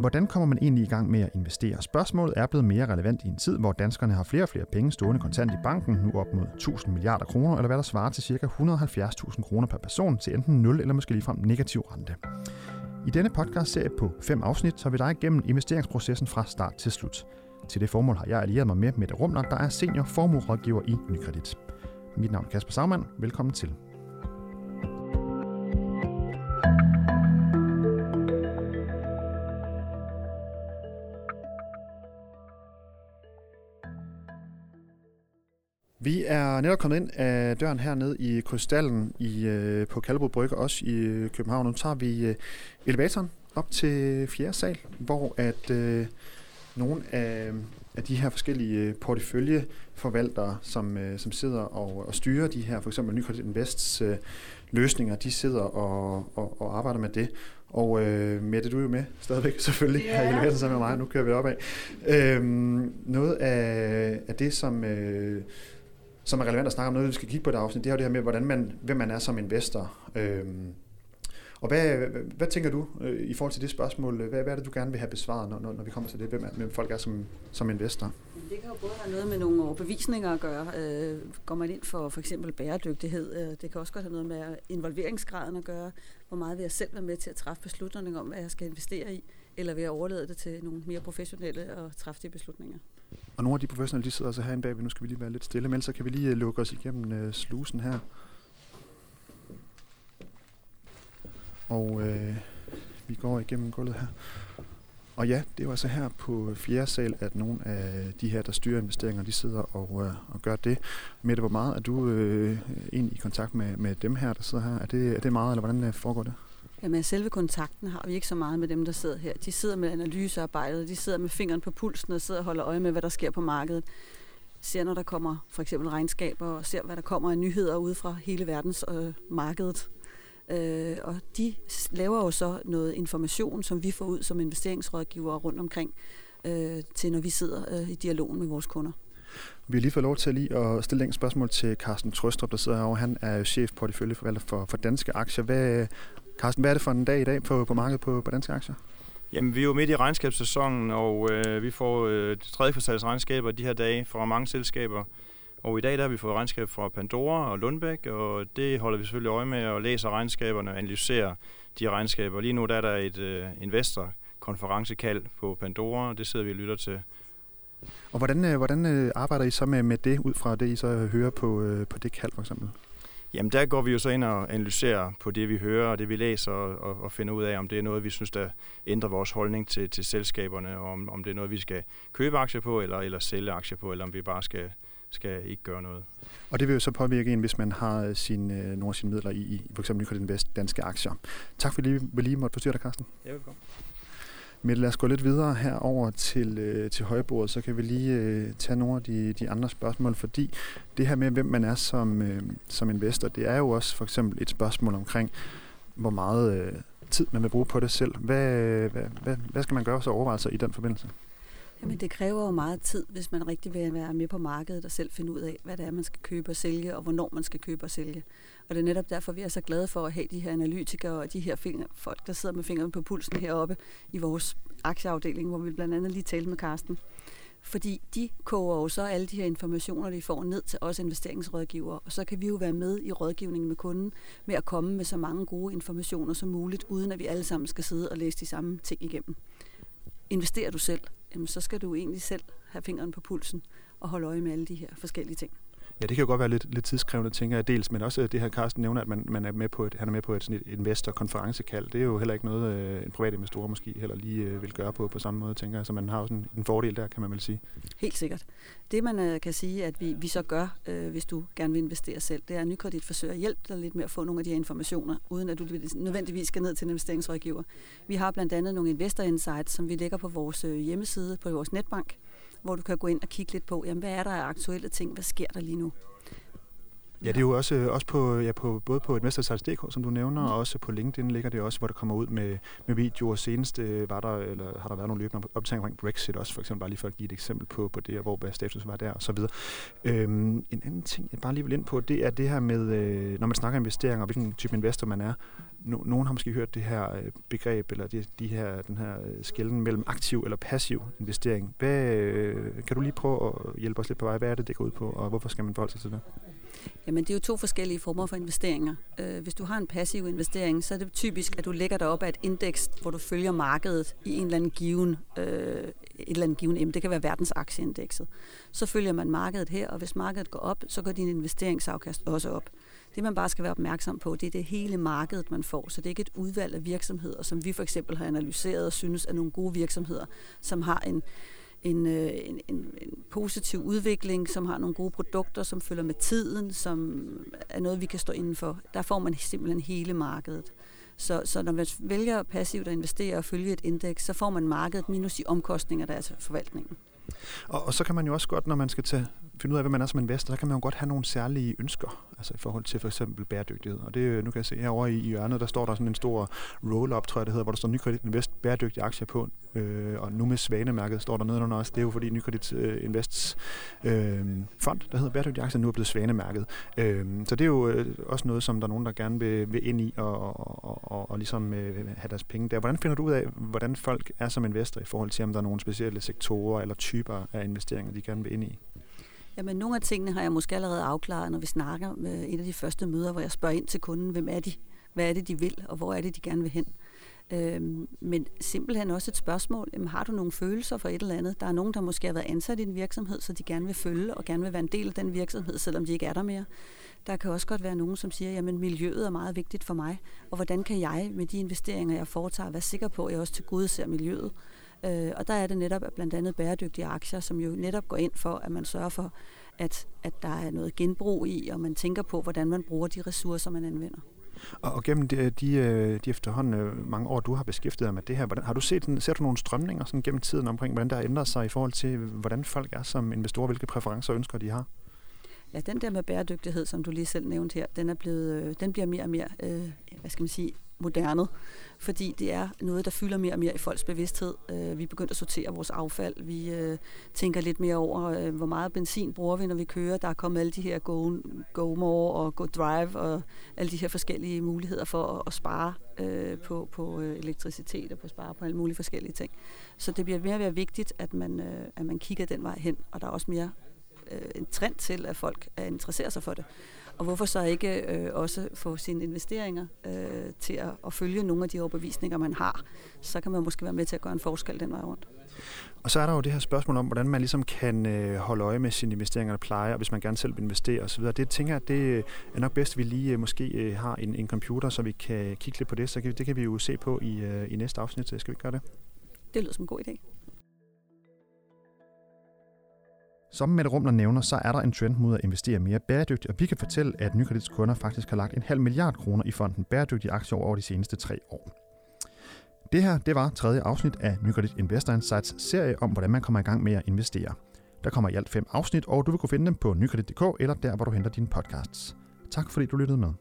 Hvordan kommer man egentlig i gang med at investere? Spørgsmålet er blevet mere relevant i en tid, hvor danskerne har flere og flere penge stående kontant i banken, nu op mod 1000 milliarder kroner, eller hvad der svarer til ca. 170.000 kroner per person til enten 0 eller måske ligefrem negativ rente. I denne podcast-serie på fem afsnit tager vi dig igennem investeringsprocessen fra start til slut. Til det formål har jeg allieret mig med Mette Rumler, der er senior formuerådgiver i Nykredit. Mit navn er Kasper Sagmann. Velkommen til. Vi er netop kommet ind af døren hernede i Krystallen i, øh, på Kalbo Brygge, også i øh, København. Nu tager vi øh, elevatoren op til fjerde sal, hvor at øh, nogle af, af de her forskellige porteføljeforvaltere, som, øh, som sidder og, og styrer de her, for eksempel Nykredit Invests øh, løsninger, de sidder og, og, og arbejder med det. Og øh, Mette, du er jo med stadigvæk selvfølgelig yeah. her i elevatoren sammen med mig. Nu kører vi op af. Øhm, noget af, af det, som... Øh, som er relevant at snakke om, noget vi skal kigge på det afsnit, det er jo det her med, hvordan man, hvem man er som investor. Øhm, og hvad, hvad, hvad tænker du øh, i forhold til det spørgsmål? Hvad, hvad er det, du gerne vil have besvaret, når, når, når vi kommer til det, hvem, er, hvem folk er som, som investor? Det kan jo både have noget med nogle overbevisninger at gøre. Øh, går man ind for for eksempel bæredygtighed, øh, det kan også godt have noget med involveringsgraden at gøre. Hvor meget vil jeg selv være med til at træffe beslutninger om, hvad jeg skal investere i, eller vil jeg overlade det til nogle mere professionelle at træffe de beslutninger? Og nogle af de professionelle, de sidder altså herinde bagved. Nu skal vi lige være lidt stille, men så kan vi lige øh, lukke os igennem øh, slusen her. Og øh, vi går igennem gulvet her. Og ja, det er jo altså her på fjerde sal, at nogle af de her, der styrer investeringer, de sidder og, øh, og gør det. Mette, hvor meget er du øh, egentlig i kontakt med, med dem her, der sidder her? Er det, er det meget, eller hvordan øh, foregår det? Jamen, selve kontakten har vi ikke så meget med dem, der sidder her. De sidder med analysearbejdet, de sidder med fingeren på pulsen og sidder og holder øje med, hvad der sker på markedet. Ser, når der kommer for eksempel regnskaber, og ser, hvad der kommer af nyheder ude fra hele verdens øh, markedet. Øh, og de laver jo så noget information, som vi får ud som investeringsrådgivere rundt omkring, øh, til når vi sidder øh, i dialogen med vores kunder. Vi har lige fået lov til lige at stille et spørgsmål til Carsten Trøstrup, der sidder herovre. Han er chef porteføljeforvalter for, for danske aktier. Hvad, Carsten, hvad er det for en dag i dag på, på markedet på, på danske aktier? Jamen, vi er jo midt i regnskabssæsonen, og øh, vi får øh, tredje kvartals regnskaber de her dage fra mange selskaber. Og i dag der har vi fået regnskab fra Pandora og Lundbæk, og det holder vi selvfølgelig øje med og læser regnskaberne og analyserer de regnskaber. Lige nu der er der et øh, investorkonferencekald på Pandora, og det sidder vi og lytter til. Og hvordan, øh, hvordan øh, arbejder I så med, med det, ud fra det I så hører på, øh, på det kald for eksempel? Jamen der går vi jo så ind og analyserer på det, vi hører og det, vi læser, og, og finder ud af, om det er noget, vi synes, der ændrer vores holdning til, til selskaberne, og om, om det er noget, vi skal købe aktier på, eller, eller sælge aktier på, eller om vi bare skal, skal ikke gøre noget. Og det vil jo så påvirke en, hvis man har sin, øh, nogle af sine midler i, i for eksempel Nykredit Invest danske aktier. Tak for lige, vi lige måtte forstyrre dig, Carsten. Ja, velkommen. Men lad os gå lidt videre herover til, øh, til højbordet, så kan vi lige øh, tage nogle af de, de andre spørgsmål, fordi det her med, hvem man er som, øh, som investor, det er jo også for eksempel et spørgsmål omkring, hvor meget øh, tid man vil bruge på det selv. Hvad, øh, hvad, hvad, hvad skal man gøre så overvejelser i den forbindelse? Jamen det kræver jo meget tid, hvis man rigtig vil være med på markedet og selv finde ud af, hvad det er, man skal købe og sælge, og hvornår man skal købe og sælge. Og det er netop derfor, vi er så glade for at have de her analytikere og de her finger, folk, der sidder med fingrene på pulsen heroppe i vores aktieafdeling, hvor vi blandt andet lige talte med Karsten. Fordi de koger jo så alle de her informationer, de får ned til os investeringsrådgivere, og så kan vi jo være med i rådgivningen med kunden med at komme med så mange gode informationer som muligt, uden at vi alle sammen skal sidde og læse de samme ting igennem. Investerer du selv, jamen så skal du egentlig selv have fingeren på pulsen og holde øje med alle de her forskellige ting. Ja, det kan jo godt være lidt, lidt tidskrævende, tænker jeg dels, men også det her Carsten nævner, at man, man er med på et, han er med på et, sådan et investor-konferencekald. Det er jo heller ikke noget, øh, en privat investor måske heller lige øh, vil gøre på på samme måde, tænker jeg. Så man har jo sådan en fordel der, kan man vel sige. Helt sikkert. Det man øh, kan sige, at vi, vi så gør, øh, hvis du gerne vil investere selv, det er, at Nykredit forsøger at hjælpe dig lidt med at få nogle af de her informationer, uden at du nødvendigvis skal ned til en investeringsrådgiver. Vi har blandt andet nogle investor insights, som vi lægger på vores øh, hjemmeside, på vores netbank, hvor du kan gå ind og kigge lidt på, jamen, hvad er der af aktuelle ting, hvad sker der lige nu? Ja, det er jo også, øh, også på, ja, på, både på et mestersalgs.dk, som du nævner, mm. og også på LinkedIn ligger det også, hvor det kommer ud med, med videoer. Senest øh, var der, eller har der været nogle løbende optagninger omkring Brexit også, for eksempel, bare lige for at give et eksempel på, på det, hvor hvad status var der, og så videre. Øhm, en anden ting, jeg bare lige vil ind på, det er det her med, øh, når man snakker investeringer, og hvilken type investor man er. No, nogen har måske hørt det her øh, begreb, eller de, de her, den her skælden mellem aktiv eller passiv investering. Hvad, kan du lige prøve at hjælpe os lidt på vej? Hvad er det, det går ud på, og hvorfor skal man forholde sig til det? Jamen, det er jo to forskellige former for investeringer. Øh, hvis du har en passiv investering, så er det typisk, at du lægger dig op af et indeks, hvor du følger markedet i en eller anden given, øh, et eller andet given emne. Det kan være verdensaktieindekset. Så følger man markedet her, og hvis markedet går op, så går din investeringsafkast også op. Det man bare skal være opmærksom på, det er det hele markedet, man får. Så det er ikke et udvalg af virksomheder, som vi for eksempel har analyseret og synes er nogle gode virksomheder, som har en en, øh, en, en, en positiv udvikling, som har nogle gode produkter, som følger med tiden, som er noget, vi kan stå inden for. Der får man simpelthen hele markedet. Så, så når man vælger passivt at investere og følge et indeks, så får man markedet minus de omkostninger, der er til forvaltningen. Og, og så kan man jo også godt, når man skal tage finde ud af, hvad man er som investor, så kan man jo godt have nogle særlige ønsker, altså i forhold til for eksempel bæredygtighed. Og det, øh, nu kan jeg se herovre i hjørnet, der står der sådan en stor roll-up, tror jeg det hedder, hvor der står Nykredit Invest bæredygtige aktier på, øh, og nu med Svanemærket står der nedenunder også. Det er jo fordi Nykredit øh, Invests øh, fond, der hedder bæredygtige aktier, nu er blevet Svanemærket. Øh, så det er jo øh, også noget, som der er nogen, der gerne vil, vil ind i og, og, og, og ligesom øh, have deres penge der. Hvordan finder du ud af, hvordan folk er som investor i forhold til, om der er nogle specielle sektorer eller typer af investeringer, de gerne vil ind i? Jamen, nogle af tingene har jeg måske allerede afklaret, når vi snakker med en af de første møder, hvor jeg spørger ind til kunden, hvem er de? Hvad er det, de vil, og hvor er det, de gerne vil hen? Øhm, men simpelthen også et spørgsmål, jamen, har du nogle følelser for et eller andet? Der er nogen, der måske har været ansat i en virksomhed, så de gerne vil følge og gerne vil være en del af den virksomhed, selvom de ikke er der mere. Der kan også godt være nogen, som siger, jamen miljøet er meget vigtigt for mig, og hvordan kan jeg med de investeringer, jeg foretager, være sikker på, at jeg også til gode ser miljøet? Øh, og der er det netop blandt andet bæredygtige aktier, som jo netop går ind for, at man sørger for, at, at der er noget genbrug i, og man tænker på, hvordan man bruger de ressourcer, man anvender. Og, og gennem de, de, øh, de efterhånden øh, mange år, du har beskæftiget dig med det her, hvordan, har du set, ser du nogle strømninger sådan gennem tiden omkring, hvordan der har ændret sig i forhold til, hvordan folk er som investorer, hvilke præferencer og ønsker de har? Ja, den der med bæredygtighed, som du lige selv nævnte her, den, er blevet, øh, den bliver mere og mere, øh, hvad skal man sige, modernet, fordi det er noget, der fylder mere og mere i folks bevidsthed. Øh, vi er begyndt at sortere vores affald. Vi øh, tænker lidt mere over, øh, hvor meget benzin bruger vi, når vi kører. Der er kommet alle de her Go, go More og Go Drive og alle de her forskellige muligheder for at, at spare øh, på, på øh, elektricitet og på spare på alle mulige forskellige ting. Så det bliver mere og mere vigtigt, at man, øh, at man kigger den vej hen, og der er også mere en trend til, at folk er interesserer sig for det. Og hvorfor så ikke øh, også få sine investeringer øh, til at, at følge nogle af de overbevisninger, man har? Så kan man måske være med til at gøre en forskel den vej rundt. Og så er der jo det her spørgsmål om, hvordan man ligesom kan øh, holde øje med sine investeringer og pleje, og hvis man gerne selv vil investere osv. Det tænker jeg, det er nok bedst, at vi lige øh, måske øh, har en, en computer, så vi kan kigge lidt på det. Så kan, det kan vi jo se på i, øh, i næste afsnit. Skal vi gøre det? Det lyder som en god idé. Som Mette Rumler nævner, så er der en trend mod at investere mere bæredygtigt, og vi kan fortælle, at Nykredits kunder faktisk har lagt en halv milliard kroner i fonden bæredygtige aktier over de seneste tre år. Det her, det var tredje afsnit af Nykredit Investor Insights serie om, hvordan man kommer i gang med at investere. Der kommer i alt fem afsnit, og du vil kunne finde dem på nykredit.dk eller der, hvor du henter dine podcasts. Tak fordi du lyttede med.